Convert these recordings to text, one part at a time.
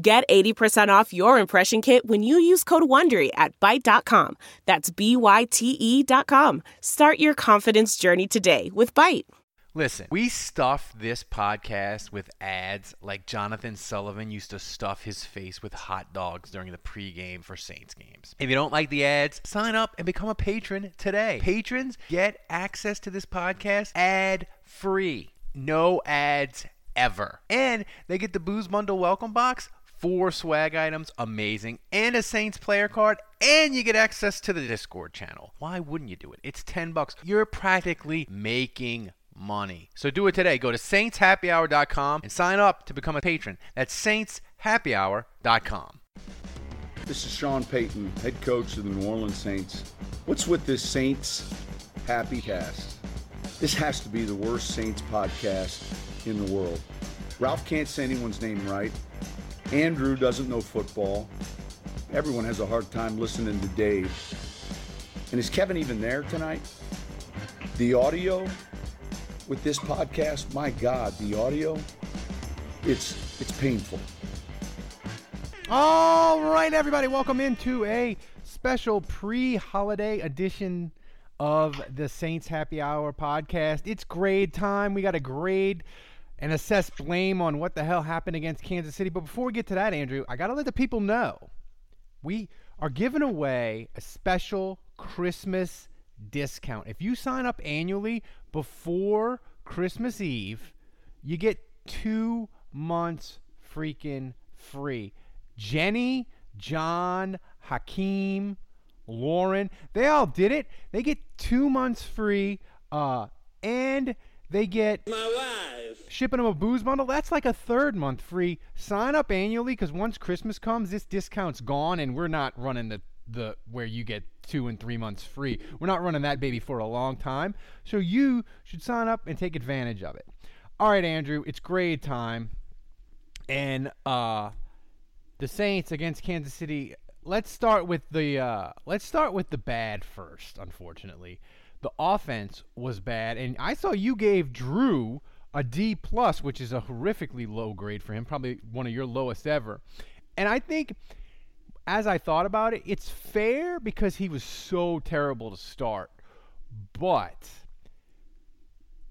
Get 80% off your impression kit when you use code WONDERY at Byte.com. That's B-Y-T-E dot com. Start your confidence journey today with Byte. Listen, we stuff this podcast with ads like Jonathan Sullivan used to stuff his face with hot dogs during the pregame for Saints games. If you don't like the ads, sign up and become a patron today. Patrons get access to this podcast ad free. No ads ever. And they get the Booze Bundle welcome box four swag items, amazing, and a Saints player card, and you get access to the Discord channel. Why wouldn't you do it? It's 10 bucks. You're practically making money. So do it today. Go to saintshappyhour.com and sign up to become a patron. That's saintshappyhour.com. This is Sean Payton, head coach of the New Orleans Saints. What's with this Saints Happy Cast? This has to be the worst Saints podcast in the world. Ralph can't say anyone's name right. Andrew doesn't know football. Everyone has a hard time listening to Dave. And is Kevin even there tonight? The audio with this podcast, my God, the audio, it's it's painful. All right, everybody, welcome into a special pre-holiday edition of the Saints Happy Hour podcast. It's grade time. We got a grade and assess blame on what the hell happened against Kansas City. But before we get to that, Andrew, I got to let the people know we are giving away a special Christmas discount. If you sign up annually before Christmas Eve, you get two months freaking free. Jenny, John, Hakeem, Lauren, they all did it. They get two months free, uh, and they get my wife shipping them a booze bundle. That's like a third month free. Sign up annually because once Christmas comes, this discount's gone, and we're not running the the where you get two and three months free. We're not running that baby for a long time. So you should sign up and take advantage of it. All right, Andrew, it's grade time, and uh, the Saints against Kansas City. Let's start with the uh, let's start with the bad first. Unfortunately, the offense was bad, and I saw you gave Drew a D plus, which is a horrifically low grade for him, probably one of your lowest ever. And I think, as I thought about it, it's fair because he was so terrible to start. But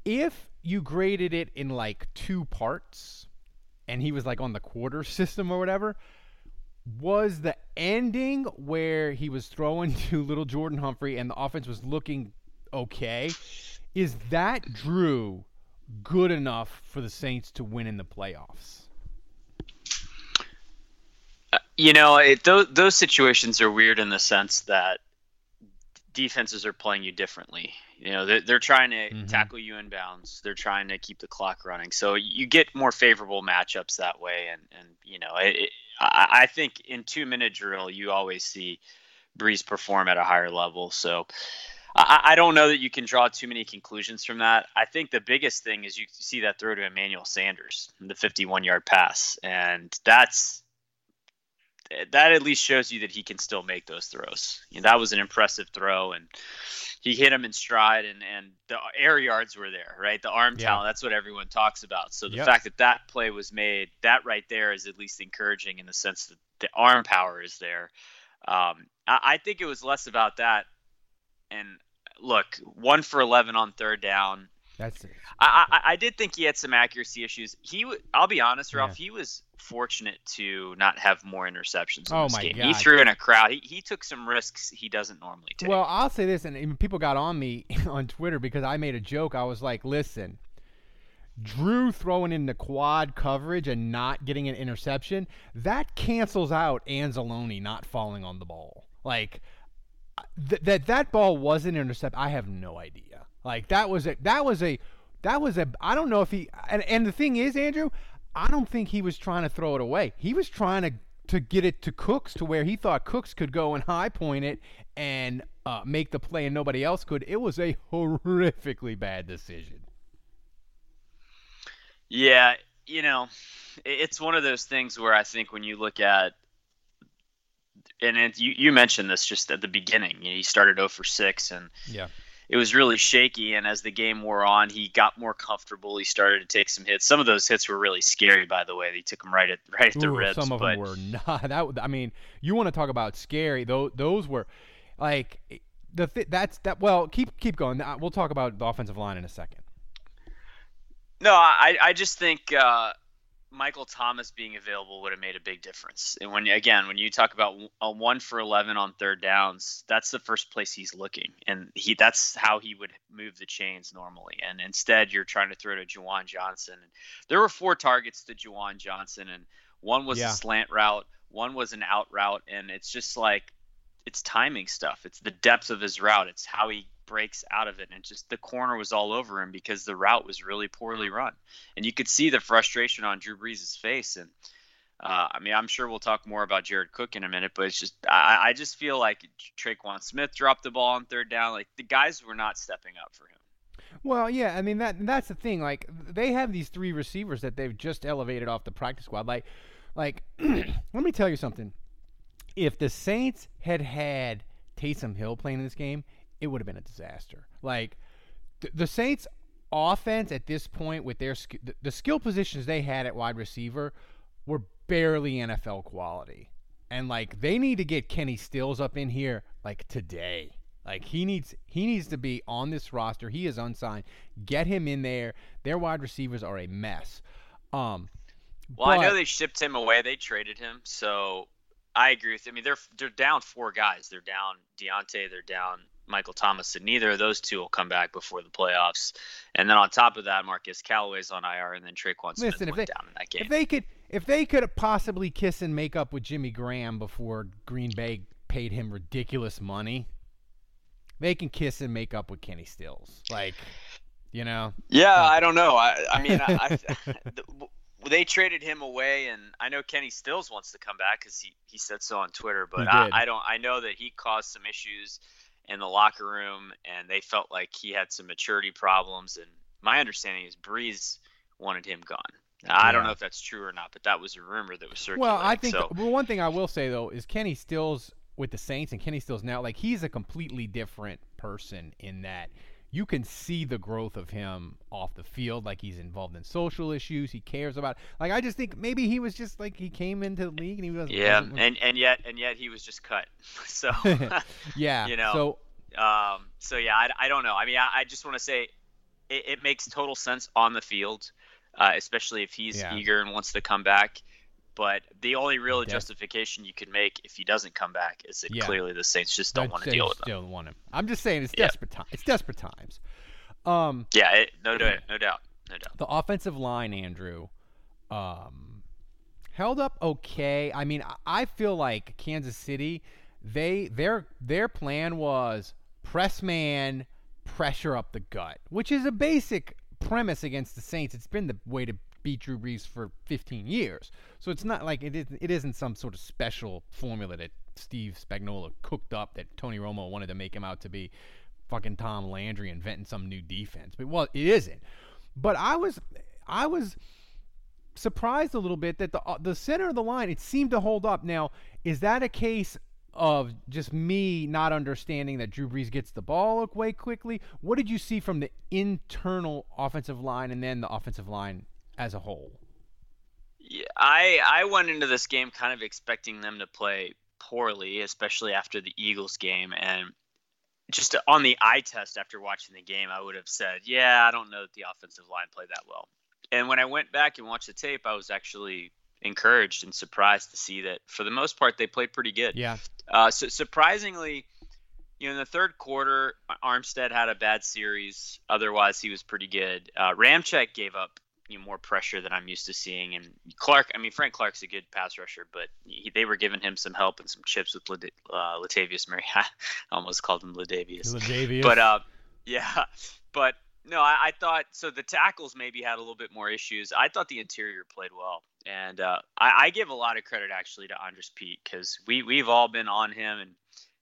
if you graded it in like two parts, and he was like on the quarter system or whatever, was the ending where he was throwing to little Jordan Humphrey and the offense was looking okay. Is that Drew good enough for the Saints to win in the playoffs? Uh, you know, it, those, those situations are weird in the sense that defenses are playing you differently. You know, they're, they're trying to mm-hmm. tackle you in bounds. They're trying to keep the clock running. So you get more favorable matchups that way. And, and you know, it, I, I think in two minute drill, you always see Brees perform at a higher level. So I, I don't know that you can draw too many conclusions from that. I think the biggest thing is you see that throw to Emmanuel Sanders, the 51 yard pass. And that's that at least shows you that he can still make those throws. You know, that was an impressive throw, and he hit him in stride, and and the air yards were there, right? The arm yeah. talent, that's what everyone talks about. So the yep. fact that that play was made, that right there is at least encouraging in the sense that the arm power is there. Um, I, I think it was less about that, and look, one for eleven on third down. That's it. I, I, I did think he had some accuracy issues. He, I'll be honest, Ralph. Yeah. He was fortunate to not have more interceptions. In oh this my game. god! He threw in a crowd. He, he took some risks he doesn't normally take. Well, I'll say this, and people got on me on Twitter because I made a joke. I was like, "Listen, Drew throwing in the quad coverage and not getting an interception that cancels out Anzalone not falling on the ball. Like." Th- that that ball wasn't intercepted, I have no idea. Like that was a that was a that was a I don't know if he and, and the thing is, Andrew, I don't think he was trying to throw it away. He was trying to to get it to Cooks to where he thought Cooks could go and high point it and uh, make the play and nobody else could. It was a horrifically bad decision. Yeah, you know, it's one of those things where I think when you look at and it, you, you mentioned this just at the beginning. You know, he started 0 for 6 and yeah it was really shaky. And as the game wore on, he got more comfortable. He started to take some hits. Some of those hits were really scary, by the way. They took him right at right at the Ooh, ribs. Some of but... them were not. That I mean, you want to talk about scary? Those those were like the th- that's that. Well, keep keep going. We'll talk about the offensive line in a second. No, I I just think. Uh, Michael Thomas being available would have made a big difference. And when again, when you talk about a one for eleven on third downs, that's the first place he's looking, and he that's how he would move the chains normally. And instead, you're trying to throw to Juwan Johnson. And there were four targets to Juwan Johnson, and one was yeah. a slant route, one was an out route, and it's just like it's timing stuff. It's the depth of his route. It's how he breaks out of it and just the corner was all over him because the route was really poorly run and you could see the frustration on drew brees' face and uh, I mean, I'm sure we'll talk more about Jared Cook in a minute, but it's just I, I just feel like Tre'Quan Smith dropped the ball on third down. Like the guys were not stepping up for him. Well, yeah, I mean that that's the thing. Like they have these three receivers that they've just elevated off the practice squad. Like, like let me tell you something. If the Saints had had Taysom Hill playing in this game, it would have been a disaster. Like th- the Saints offense at this point with their sk- the skill positions they had at wide receiver were barely NFL quality. And like they need to get Kenny Stills up in here like today. Like he needs he needs to be on this roster. He is unsigned. Get him in there. Their wide receivers are a mess. Um well, but, I know they shipped him away. They traded him, so I agree with. You. I mean, they're they're down four guys. They're down Deonte. They're down Michael Thomas, and neither of those two will come back before the playoffs. And then on top of that, Marcus Callaway's on IR, and then Tre'Quan Smith Listen, went they, down in that game. If they could, if they could possibly kiss and make up with Jimmy Graham before Green Bay paid him ridiculous money, they can kiss and make up with Kenny Stills. Like, you know? Yeah, uh, I don't know. I, I mean, I, I, they traded him away, and I know Kenny Stills wants to come back because he, he said so on Twitter. But I, I don't. I know that he caused some issues in the locker room, and they felt like he had some maturity problems. And my understanding is Brees wanted him gone. Now, I don't know if that's true or not, but that was a rumor that was circulating. Well, I think so, well, one thing I will say though is Kenny Stills with the Saints and Kenny Stills now, like he's a completely different person in that you can see the growth of him off the field. Like he's involved in social issues. He cares about. Like I just think maybe he was just like he came into the league and he was. Yeah, and and yet and yet he was just cut. So. yeah. You know. So um, so yeah, I, I, don't know. I mean, I, I just want to say it, it, makes total sense on the field, uh, especially if he's yeah. eager and wants to come back. But the only real Def- justification you can make if he doesn't come back is that yeah. clearly the Saints just don't want to deal with him. Don't want him. I'm just saying it's yeah. desperate time. It's desperate times. Um, yeah, it, no doubt, no doubt, no doubt. The offensive line, Andrew, um, held up okay. I mean, I feel like Kansas City, they their their plan was press man, pressure up the gut, which is a basic premise against the Saints. It's been the way to beat Drew Brees for 15 years. So it's not like it, is, it isn't some sort of special formula that Steve Spagnuolo cooked up that Tony Romo wanted to make him out to be fucking Tom Landry inventing some new defense. But well, it isn't. But I was I was surprised a little bit that the uh, the center of the line it seemed to hold up. Now, is that a case of just me not understanding that Drew Brees gets the ball away quickly. What did you see from the internal offensive line and then the offensive line as a whole? Yeah, I I went into this game kind of expecting them to play poorly, especially after the Eagles game, and just on the eye test after watching the game, I would have said, yeah, I don't know that the offensive line played that well. And when I went back and watched the tape, I was actually encouraged and surprised to see that for the most part they played pretty good. Yeah. Uh, so surprisingly, you know, in the third quarter, Armstead had a bad series. Otherwise, he was pretty good. Uh, Ramczyk gave up you know, more pressure than I'm used to seeing, and Clark. I mean, Frank Clark's a good pass rusher, but he, they were giving him some help and some chips with uh, Latavius Murray. I almost called him Ladavius. Ladavius. But uh, yeah, but no, I, I, thought so. The tackles maybe had a little bit more issues. I thought the interior played well, And uh, I, I, give a lot of credit actually to Andrus Peat because we we've all been on him and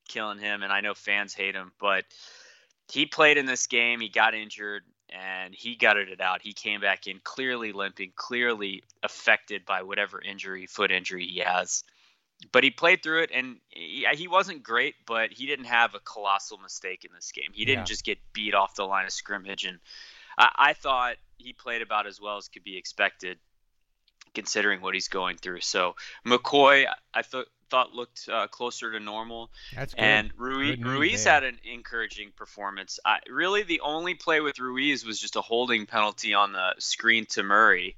killing him, and I know fans hate him, but he played in this game. He got injured and he gutted it out. He came back in clearly limping, clearly affected by whatever injury, foot injury he has. But he played through it, and he, he wasn't great, but he didn't have a colossal mistake in this game. He didn't yeah. just get beat off the line of scrimmage, and I, I thought he played about as well as could be expected considering what he's going through. So McCoy, I thought thought looked uh, closer to normal. That's good. And Ruiz, Ruiz had an encouraging performance. I, really, the only play with Ruiz was just a holding penalty on the screen to Murray,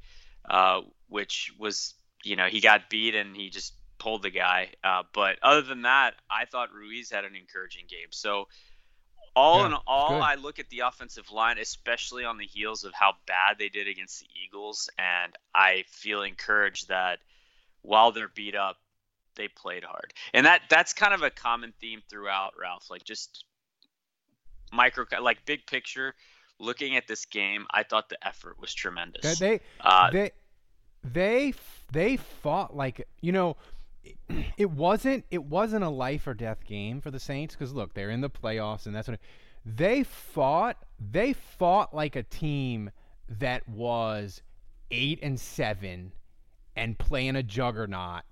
uh, which was, you know, he got beat and he just pulled the guy. Uh, but other than that, I thought Ruiz had an encouraging game. So all yeah, in all, good. I look at the offensive line, especially on the heels of how bad they did against the Eagles, and I feel encouraged that while they're beat up, they played hard. And that that's kind of a common theme throughout, Ralph. Like just micro, like big picture, looking at this game, I thought the effort was tremendous. They uh, they they they fought like you know it wasn't it wasn't a life or death game for the Saints because look, they're in the playoffs and that's what it, they fought. They fought like a team that was eight and seven and playing a juggernaut.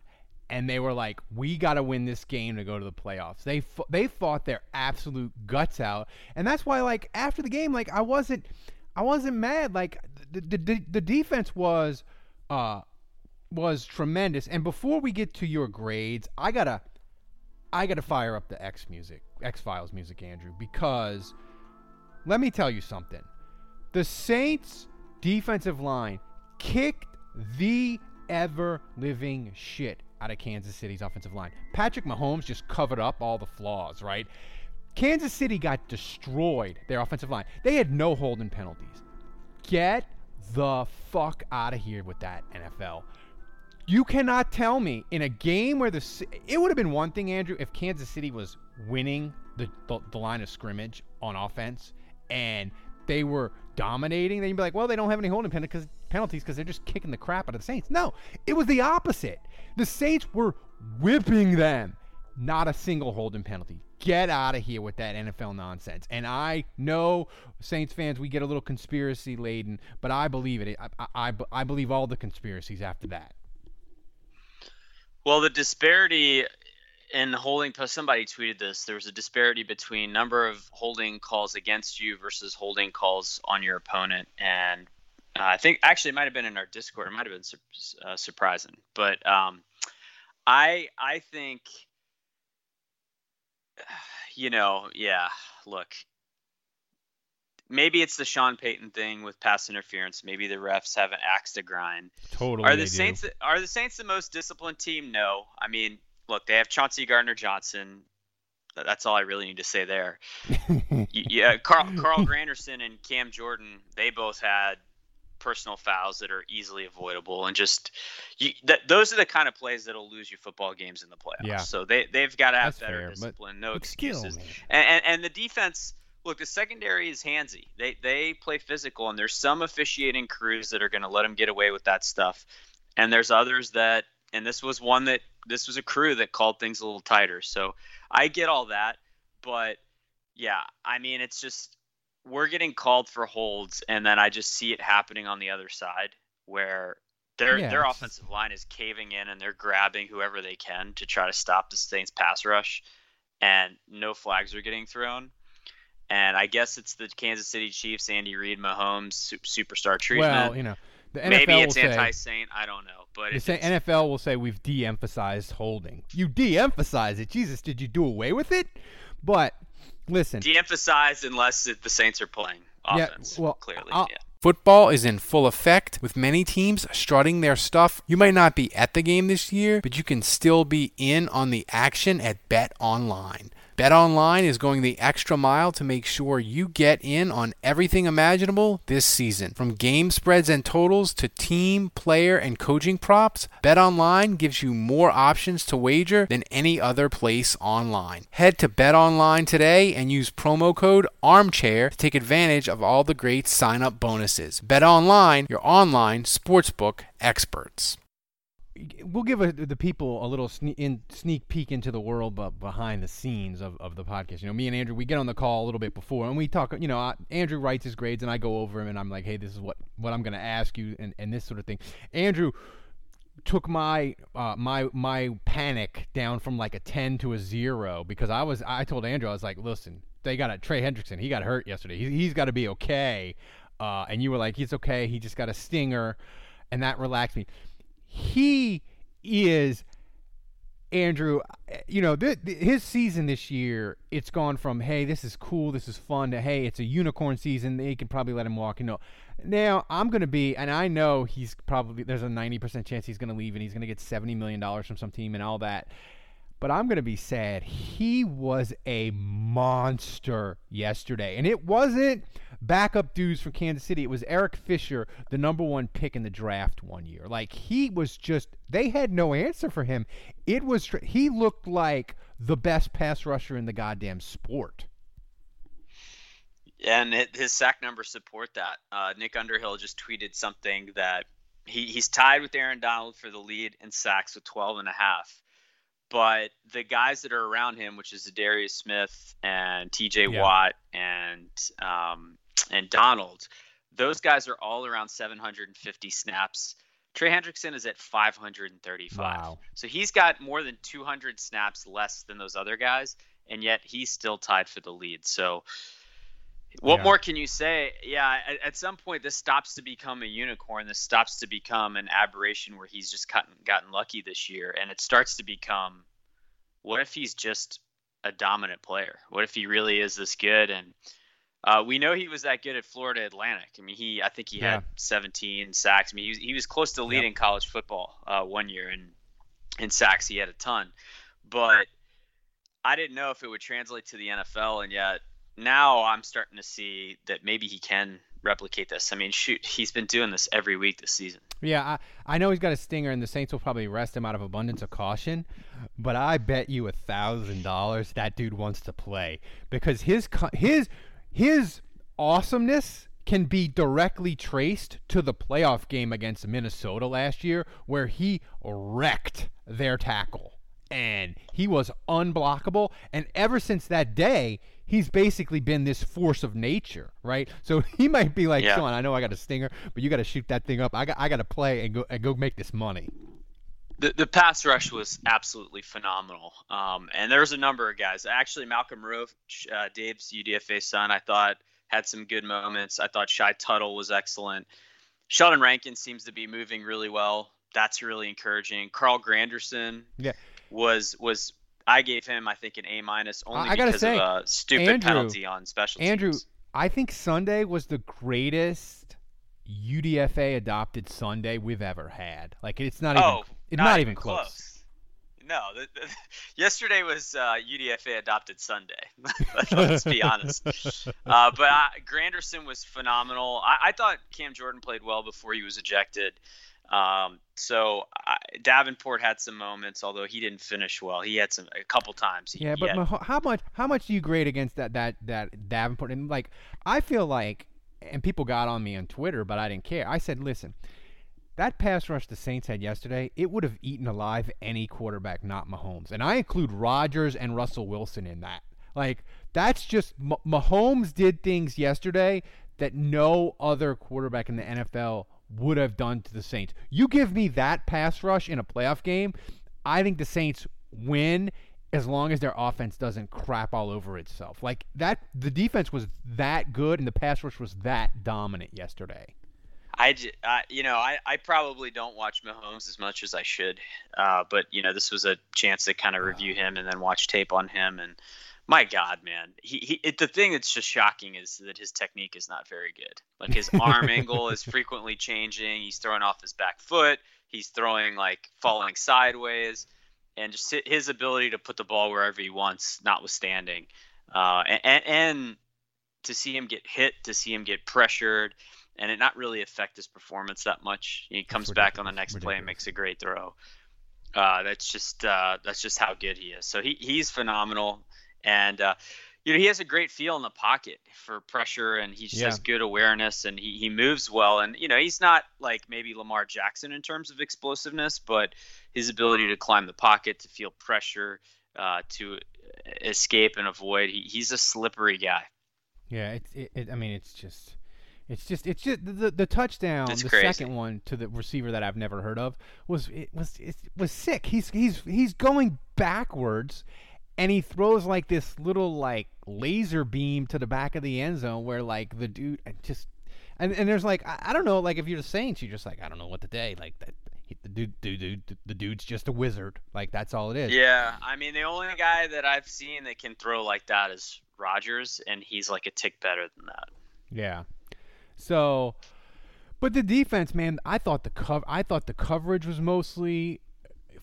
And they were like, "We got to win this game to go to the playoffs." They they fought their absolute guts out, and that's why, like after the game, like I wasn't, I wasn't mad. Like the the, the defense was, uh, was tremendous. And before we get to your grades, I gotta I gotta fire up the X music, X Files music, Andrew, because let me tell you something. The Saints defensive line kicked the ever living shit out of Kansas City's offensive line. Patrick Mahomes just covered up all the flaws, right? Kansas City got destroyed, their offensive line. They had no holding penalties. Get the fuck out of here with that, NFL. You cannot tell me in a game where the it would have been one thing, Andrew, if Kansas City was winning the, the, the line of scrimmage on offense and they were dominating. Then you'd be like, well, they don't have any holding penalties because they're just kicking the crap out of the Saints. No, it was the opposite. The Saints were whipping them. Not a single holding penalty. Get out of here with that NFL nonsense. And I know Saints fans, we get a little conspiracy laden, but I believe it. I, I, I believe all the conspiracies after that. Well, the disparity in holding somebody tweeted this there was a disparity between number of holding calls against you versus holding calls on your opponent and uh, i think actually it might have been in our discord it might have been uh, surprising but um, i i think you know yeah look maybe it's the Sean Payton thing with pass interference. Maybe the refs have an axe to grind. Totally. Are the Saints do. are the Saints the most disciplined team? No. I mean, look, they have Chauncey Gardner Johnson. That's all I really need to say there. yeah, Carl Carl Granderson and Cam Jordan, they both had personal fouls that are easily avoidable and just you, th- those are the kind of plays that'll lose you football games in the playoffs. Yeah. So they they've got to have That's better fair, discipline, no excuses. Skill, and, and and the defense look, the secondary is handsy. They they play physical, and there's some officiating crews that are going to let them get away with that stuff, and there's others that, and this was one that this was a crew that called things a little tighter. So I get all that, but yeah, I mean it's just we're getting called for holds, and then I just see it happening on the other side where their yeah, their offensive line is caving in and they're grabbing whoever they can to try to stop the Saints pass rush, and no flags are getting thrown. And I guess it's the Kansas City Chiefs, Andy Reid, Mahomes superstar treatment. Well, you know, the NFL maybe it's anti-saint. I don't know, but the NFL will say we've de-emphasized holding. You de-emphasize it. Jesus, did you do away with it? But listen, de-emphasized unless it, the Saints are playing offense. Yeah, well, clearly, I'll, yeah. Football is in full effect with many teams strutting their stuff. You might not be at the game this year, but you can still be in on the action at BetOnline. BetOnline is going the extra mile to make sure you get in on everything imaginable this season. From game spreads and totals to team, player, and coaching props, BetOnline gives you more options to wager than any other place online. Head to BetOnline today and use promo code ARMCHAIR to take advantage of all the great sign up bonuses. BetOnline, your online sportsbook experts. We'll give a, the people a little in, sneak peek into the world but behind the scenes of, of the podcast. You know, me and Andrew, we get on the call a little bit before and we talk. You know, I, Andrew writes his grades and I go over him and I'm like, hey, this is what what I'm going to ask you and, and this sort of thing. Andrew took my uh, my my panic down from like a 10 to a 0 because I was I told Andrew I was like listen they got a Trey Hendrickson he got hurt yesterday he, he's got to be okay uh, and you were like he's okay he just got a stinger and that relaxed me he is Andrew, you know, th- th- his season this year, it's gone from, hey, this is cool, this is fun, to, hey, it's a unicorn season, they can probably let him walk. You know, now I'm going to be, and I know he's probably, there's a 90% chance he's going to leave and he's going to get $70 million from some team and all that. But I'm going to be sad. He was a monster yesterday. And it wasn't backup dudes from Kansas City. It was Eric Fisher, the number one pick in the draft one year. Like, he was just, they had no answer for him. It was, he looked like the best pass rusher in the goddamn sport. And it, his sack numbers support that. Uh, Nick Underhill just tweeted something that he, he's tied with Aaron Donald for the lead in sacks with 12 and a half. But the guys that are around him, which is Darius Smith and T.J. Yeah. Watt and um, and Donald, those guys are all around 750 snaps. Trey Hendrickson is at 535. Wow. So he's got more than 200 snaps less than those other guys, and yet he's still tied for the lead. So what yeah. more can you say? Yeah, at, at, some point this stops to become a unicorn. This stops to become an aberration where he's just gotten gotten lucky this year, and it starts to become, what if he's just a dominant player? What if he really is this good? And uh, we know he was that good at Florida Atlantic. I mean, he I think he yeah. had 17 sacks. I mean, he was, he was close to leading yep. college football uh, one year, and in sacks he had a ton, but I didn't know if it would translate to the NFL, and yet now I'm starting to see that maybe he can replicate this. I mean, shoot, he's been doing this every week this season. Yeah, I, I know he's got a stinger, and the Saints will probably rest him out of abundance of caution. But I bet you a thousand dollars that dude wants to play because his his his awesomeness can be directly traced to the playoff game against Minnesota last year, where he wrecked their tackle and he was unblockable. And ever since that day, he's basically been this force of nature, right? So he might be like, yeah. Sean, I know I got a stinger, but you got to shoot that thing up. I got I got to play and go and go make this money. The, the pass rush was absolutely phenomenal. Um, and there's a number of guys. Actually, Malcolm Roach, uh, Dave's UDFA son, I thought had some good moments. I thought Shy Tuttle was excellent. Sheldon Rankin seems to be moving really well. That's really encouraging. Carl Granderson yeah. was was I gave him, I think, an A minus only I because say, of a stupid Andrew, penalty on special teams. Andrew, I think Sunday was the greatest UDFA adopted Sunday we've ever had. Like it's not oh, even not, not even close. close. No, the, the, yesterday was uh, UDFA adopted Sunday. Let's be honest. Uh, but uh, Granderson was phenomenal. I, I, thought Cam Jordan played well before he was ejected. Um, so I, Davenport had some moments, although he didn't finish well. He had some a couple times. He, yeah, but had, how much how much do you grade against that that that Davenport? And like, I feel like, and people got on me on Twitter, but I didn't care. I said, listen. That pass rush the Saints had yesterday, it would have eaten alive any quarterback, not Mahomes. And I include Rodgers and Russell Wilson in that. Like, that's just Mahomes did things yesterday that no other quarterback in the NFL would have done to the Saints. You give me that pass rush in a playoff game, I think the Saints win as long as their offense doesn't crap all over itself. Like that the defense was that good and the pass rush was that dominant yesterday. I, you know, I, I probably don't watch Mahomes as much as I should, uh, but you know, this was a chance to kind of review him and then watch tape on him, and my God, man, he, he it, the thing that's just shocking is that his technique is not very good. Like his arm angle is frequently changing. He's throwing off his back foot. He's throwing like falling sideways, and just his ability to put the ball wherever he wants, notwithstanding. Uh, and, and to see him get hit, to see him get pressured, and it not really affect his performance that much. He comes back on the next play and makes a great throw. Uh, that's just uh, that's just how good he is. So he, he's phenomenal. And uh, you know, he has a great feel in the pocket for pressure, and he just Yeah. has good awareness, and he, he moves well. And you know, he's not like maybe Lamar Jackson in terms of explosiveness, but his ability to climb the pocket, to feel pressure, uh, to escape and avoid. He, he's a slippery guy. Yeah, it's it, it. I mean, it's just, it's just, it's just the the touchdown, It's the crazy. second one to the receiver that I've never heard of was it was it was sick. He's he's he's going backwards, and he throws like this little like laser beam to the back of the end zone where like the dude just. And, and there's like I, I don't know like if you're the Saints you're just like I don't know what to say like that the dude, dude dude the dude's just a wizard like that's all it is Yeah, I mean, the only guy that I've seen that can throw like that is Rodgers, and he's like a tick better than that. Yeah. So, but the defense, man, I thought the cover, I thought the coverage was mostly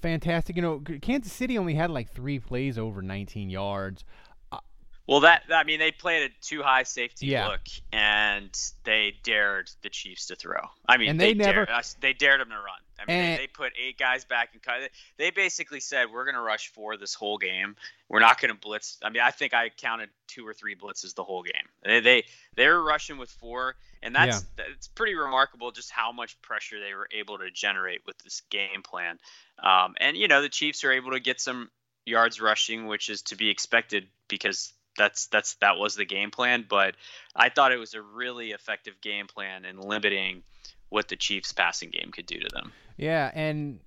fantastic. You know, Kansas City only had like three plays over 19 yards. Uh, well, that I mean, they played a two high safety Yeah. look, and they dared the Chiefs to throw. I mean, And they, they never- dared. They dared them to run. I mean, And- they, they put eight guys back and cut. They basically said, "We're going to rush four this whole game. We're not going to blitz." I mean, I think I counted two or three blitzes the whole game. They they they were rushing with four, and that's it's pretty remarkable just how much pressure they were able to generate with this game plan. Um, and you know, the Chiefs are able to get some yards rushing, which is to be expected because that's that's that was the game plan. But I thought it was a really effective game plan in limiting what the Chiefs passing game could do to them. Yeah, and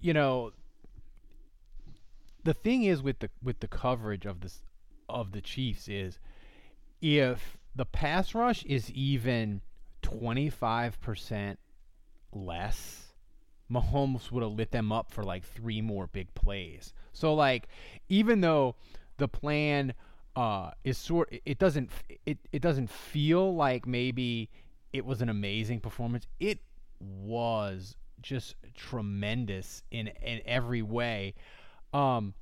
you know, the thing is with the with the coverage of this of the Chiefs is if the pass rush is even 25% less, Mahomes would have lit them up for like three more big plays. So like even though the plan uh is sort it doesn't it, it doesn't feel like maybe it was an amazing performance. It was just tremendous in in every way. Um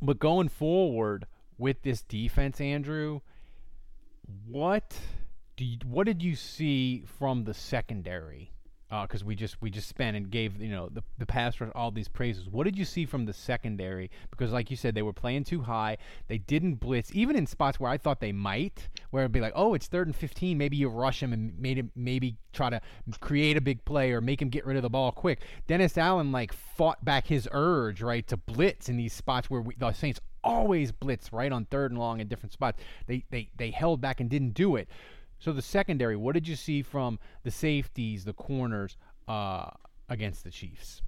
but going forward with this defense, Andrew, what do you, what did you see from the secondary? Uh, because we just we just spent and gave you know the the pass rush all these praises. What did you see from the secondary? Because like you said, they were playing two high. They didn't blitz even in spots where I thought they might, where it'd be like, oh, it's third and fifteen. Maybe you rush him and made him maybe try to create a big play or make him get rid of the ball quick. Dennis Allen like fought back his urge right to blitz in these spots where we, the Saints always blitz right on third and long in different spots. They they they held back and didn't do it. So the secondary, what did you see from the safeties, the corners uh, against the Chiefs?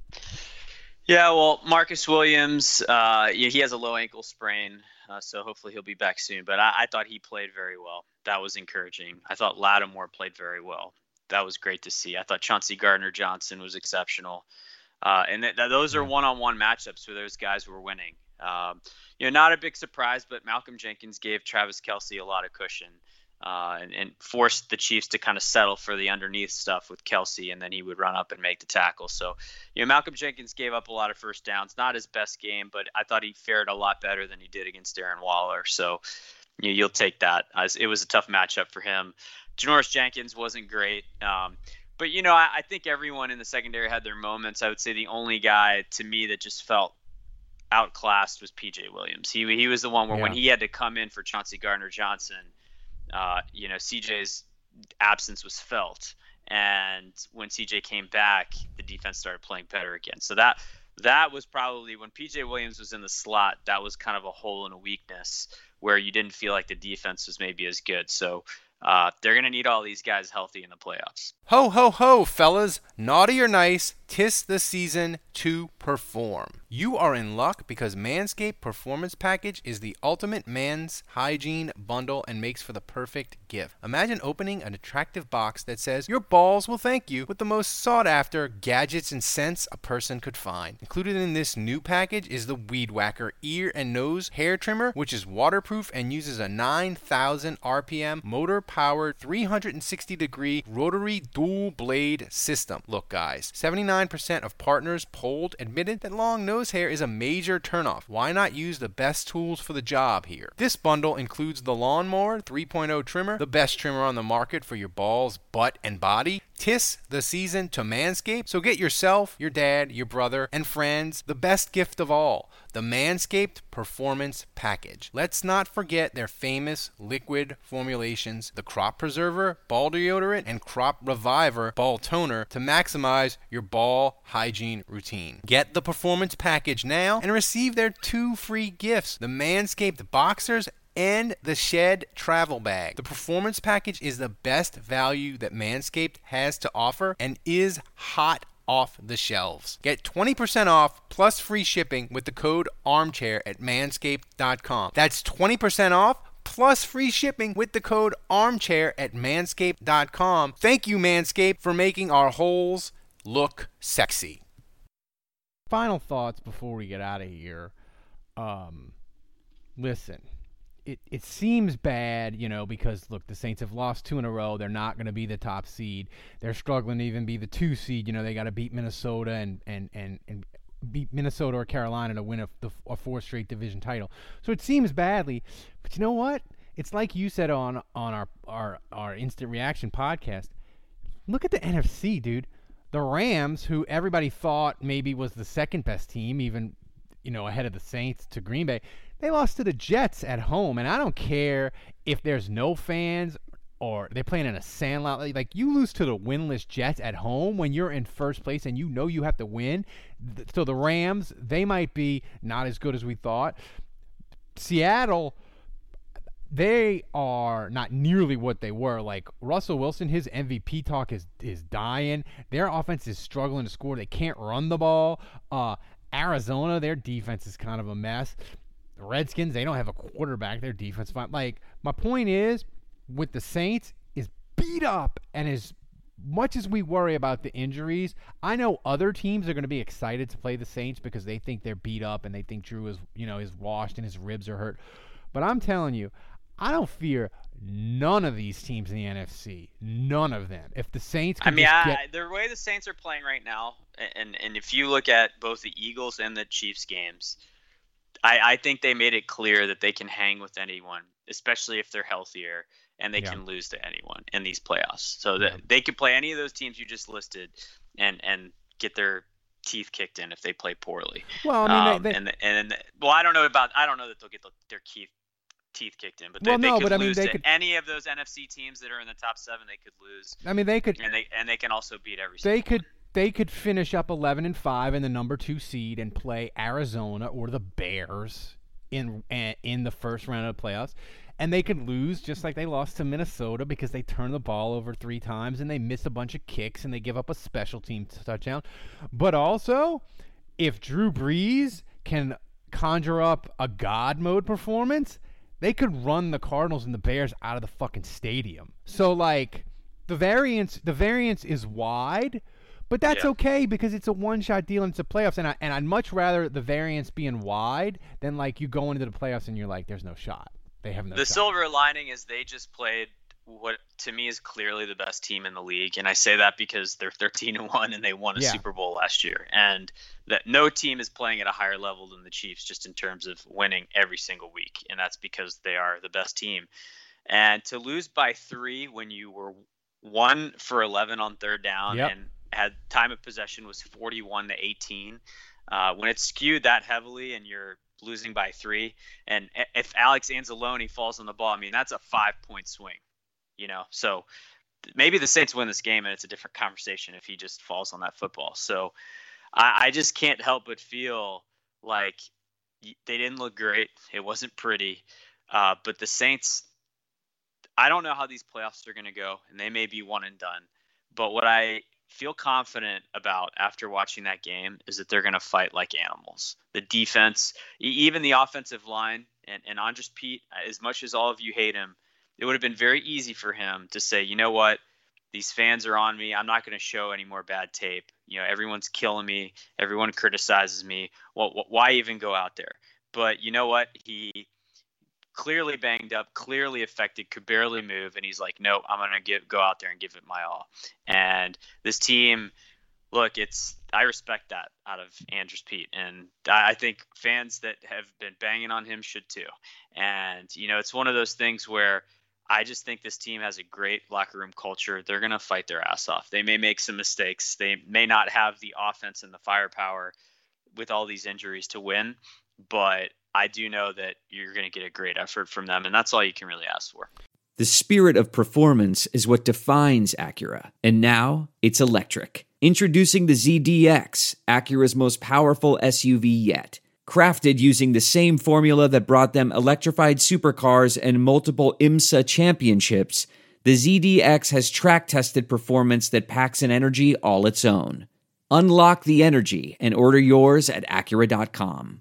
Yeah, well, Marcus Williams, uh, he he has a low ankle sprain, uh, so hopefully he'll be back soon. But I, I thought he played very well. That was encouraging. I thought Lattimore played very well. That was great to see. I thought Chauncey Gardner Johnson was exceptional. Uh, and th- th- those are one-on-one matchups where those guys were winning. Um, you know, not a big surprise, but Malcolm Jenkins gave Travis Kelce a lot of cushion uh, and, and forced the Chiefs to kind of settle for the underneath stuff with Kelsey, and then he would run up and make the tackle. So, you know, Malcolm Jenkins gave up a lot of first downs. Not his best game, but I thought he fared a lot better than he did against Darren Waller. So, you know, you'll take that. It was a tough matchup for him. Janoris Jenkins wasn't great. Um, but you know, I, I think everyone in the secondary had their moments. I would say the only guy to me that just felt outclassed was PJ Williams. He he was the one where when he had to come in for Chauncey Gardner Johnson, uh, you know, CJ's absence was felt. And when CJ came back, the defense started playing better again. So that that was probably when PJ Williams was in the slot. That was kind of a hole and a weakness where you didn't feel like the defense was maybe as good. So uh, they're going to need all these guys healthy in the playoffs. Ho, ho, ho, fellas. Naughty or nice, tis the season to perform. You are in luck because Manscaped Performance Package is the ultimate man's hygiene bundle and makes for the perfect gift. Imagine opening an attractive box that says, Your balls will thank you with the most sought after gadgets and scents a person could find. Included in this new package is the Weed Whacker ear and nose hair trimmer, which is waterproof and uses a 9,000 RPM motor powered 360 degree rotary dual blade system. Look, guys, 79% of partners polled admitted that long nose hair is a major turnoff. Why not use the best tools for the job here? This bundle includes the Lawnmower 3.0 trimmer, the best trimmer on the market for your balls, butt, and body. Tis the season to manscape, so get yourself, your dad, your brother, and friends the best gift of all the Manscaped Performance Package. Let's not forget their famous liquid formulations the Crop Preserver, Ball Deodorant, and Crop Reviver Ball Toner to maximize your ball hygiene routine. Get the Performance Package now and receive their two free gifts the Manscaped Boxers and the Shed Travel Bag. The Performance Package is the best value that Manscaped has to offer and is hot off the shelves. Get 20% off plus free shipping with the code armchair at manscaped.com. That's 20% off plus free shipping with the code armchair at manscaped.com. Thank you, Manscaped, for making our holes look sexy. Final thoughts before we get out of here. Um, listen, it, it seems bad, you know, because look, the Saints have lost two in a row. They're not going to be the top seed. They're struggling to even be the two seed. You know, they got to beat Minnesota and and and and beat Minnesota or Carolina to win a, a four straight division title. So it seems badly, but you know what? It's like you said on on our our our instant reaction podcast. Look at the NFC, dude. The Rams, who everybody thought maybe was the second best team, even you know ahead of the Saints to Green Bay they lost to the Jets at home, and I don't care if there's no fans or they're playing in a sandlot. Like you lose to the winless Jets at home when you're in first place and you know you have to win. So the Rams, they might be not as good as we thought. Seattle, they are not nearly what they were. Like Russell Wilson, his MVP talk is is dying. Their offense is struggling to score. They can't run the ball. Uh, Arizona, their defense is kind of a mess. The Redskins, they don't have a quarterback. Their defense fine. Like my point is, with the Saints, is beat up, and as much as we worry about the injuries, I know other teams are going to be excited to play the Saints because they think they're beat up and they think Drew is, you know, is washed and his ribs are hurt. But I'm telling you, I don't fear none of these teams in the NFC. None of them. If the Saints, I mean, I, get... the way the Saints are playing right now, and and if you look at both the Eagles and the Chiefs games, I, I think they made it clear that they can hang with anyone, especially if they're healthier, and they yeah. can lose to anyone in these playoffs. So that yeah. they could play any of those teams you just listed, and and get their teeth kicked in if they play poorly. Well, I mean, um, they, they, and and well, I don't know about I don't know that they'll get the, their teeth teeth kicked in, but they, well, no, they could but, lose I mean, to could, any of those NFC teams that are in the top seven. They could lose. I mean, they could, and they and they can also beat every. They could one they could finish up 11 and 5 in the number 2 seed and play Arizona or the Bears in eh, in the first round of the playoffs and they could lose just like they lost to Minnesota because they turn the ball over 3 times and they miss a bunch of kicks and they give up a special team touchdown. But also, if Drew Brees can conjure up a god mode performance, they could run the Cardinals and the Bears out of the fucking stadium. So like the variance the variance is wide, but that's yeah. okay because it's a one-shot deal and it's a playoffs, and I and I'd much rather the variance being wide than like you go into the playoffs and you're like, there's no shot. They have no. The shot. silver lining is they just played what to me is clearly the best team in the league, and I say that because they're 13 and one and they won a yeah. Super Bowl last year, and that no team is playing at a higher level than the Chiefs just in terms of winning every single week, and that's because they are the best team. And to lose by three when you were one for 11 on third down yep. and had time of possession was 41 to 18. Uh, when it's skewed that heavily and you're losing by three, and if Alex Anzalone falls on the ball, I mean that's a five point swing, you know. So maybe the Saints win this game, and it's a different conversation if he just falls on that football. So I, I just can't help but feel like they didn't look great. It wasn't pretty, uh, but the Saints. I don't know how these playoffs are going to go, and they may be one and done. But what I feel confident about after watching that game is that they're going to fight like animals. The defense, even the offensive line, and, and Andrus Peat, as much as all of you hate him, it would have been very easy for him to say, you know what, these fans are on me. I'm not going to show any more bad tape. You know, everyone's killing me. Everyone criticizes me. Well, why even go out there? But you know what? He clearly banged up, clearly affected, could barely move, and he's like, "No, I'm gonna give go out there and give it my all." And this team, look, it's I respect that out of Andrus Peat, and I think fans that have been banging on him should too. And you know, it's one of those things where I just think this team has a great locker room culture. They're to fight their ass off. They may make some mistakes. They may not have the offense and the firepower with all these injuries to win, but I do know that you're going to get a great effort from them, and that's all you can really ask for. The spirit of performance is what defines Acura, and now it's electric. Introducing the ZDX, Acura's most powerful SUV yet. Crafted using the same formula that brought them electrified supercars and multiple IMSA championships, the ZDX has track tested performance that packs an energy all its own. Unlock the energy and order yours at Acura.com.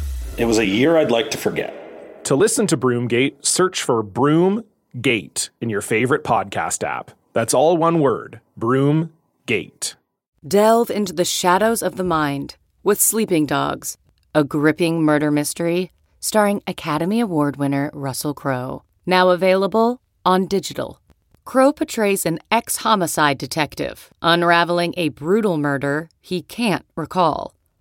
It was a year I'd like to forget. To listen to Broomgate, search for Broomgate in your favorite podcast app. That's all one word Broomgate. Delve into the shadows of the mind with Sleeping Dogs, a gripping murder mystery starring Academy Award winner Russell Crowe. Now available on digital. Crowe portrays an ex homicide detective unraveling a brutal murder he can't recall.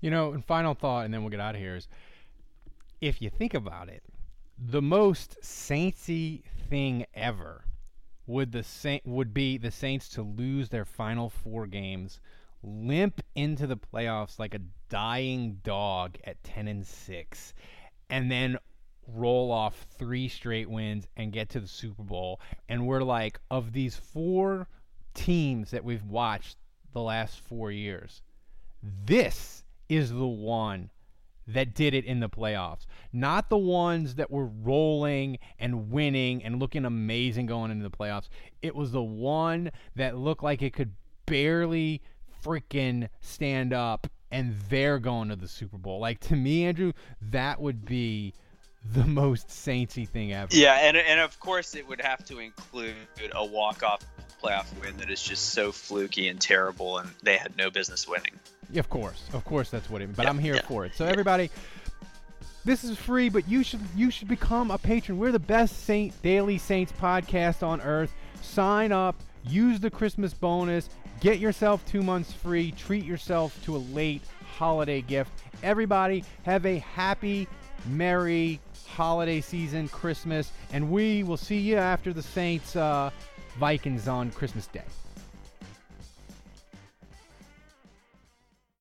You know, and final thought, and then we'll get out of here is if you think about it, the most saintsy thing ever would the Saint would be the Saints to lose their final four games, limp into the playoffs like a dying dog at 10 and 6, and then roll off three straight wins and get to the Super Bowl. And we're like, of these four teams that we've watched the last four years, this is the one that did it in the playoffs. Not the ones that were rolling and winning and looking amazing going into the playoffs. It was the one that looked like it could barely freaking stand up and they're going to the Super Bowl. Like to me, Andrew, that would be the most saintsy thing ever. Yeah, and and of course it would have to include a walk off playoff win that is just so fluky and terrible, and they had no business winning. Yeah, of course, of course, that's what it. But Yeah, I'm here yeah, for it. So everybody, this is free, but you should you should become a patron. We're the best Saint Daily Saints podcast on earth. Sign up, use the Christmas bonus, get yourself two months free. Treat yourself to a late holiday gift. Everybody, have a happy, merry holiday season, Christmas, and we will see you after the Saints uh, Vikings on Christmas Day.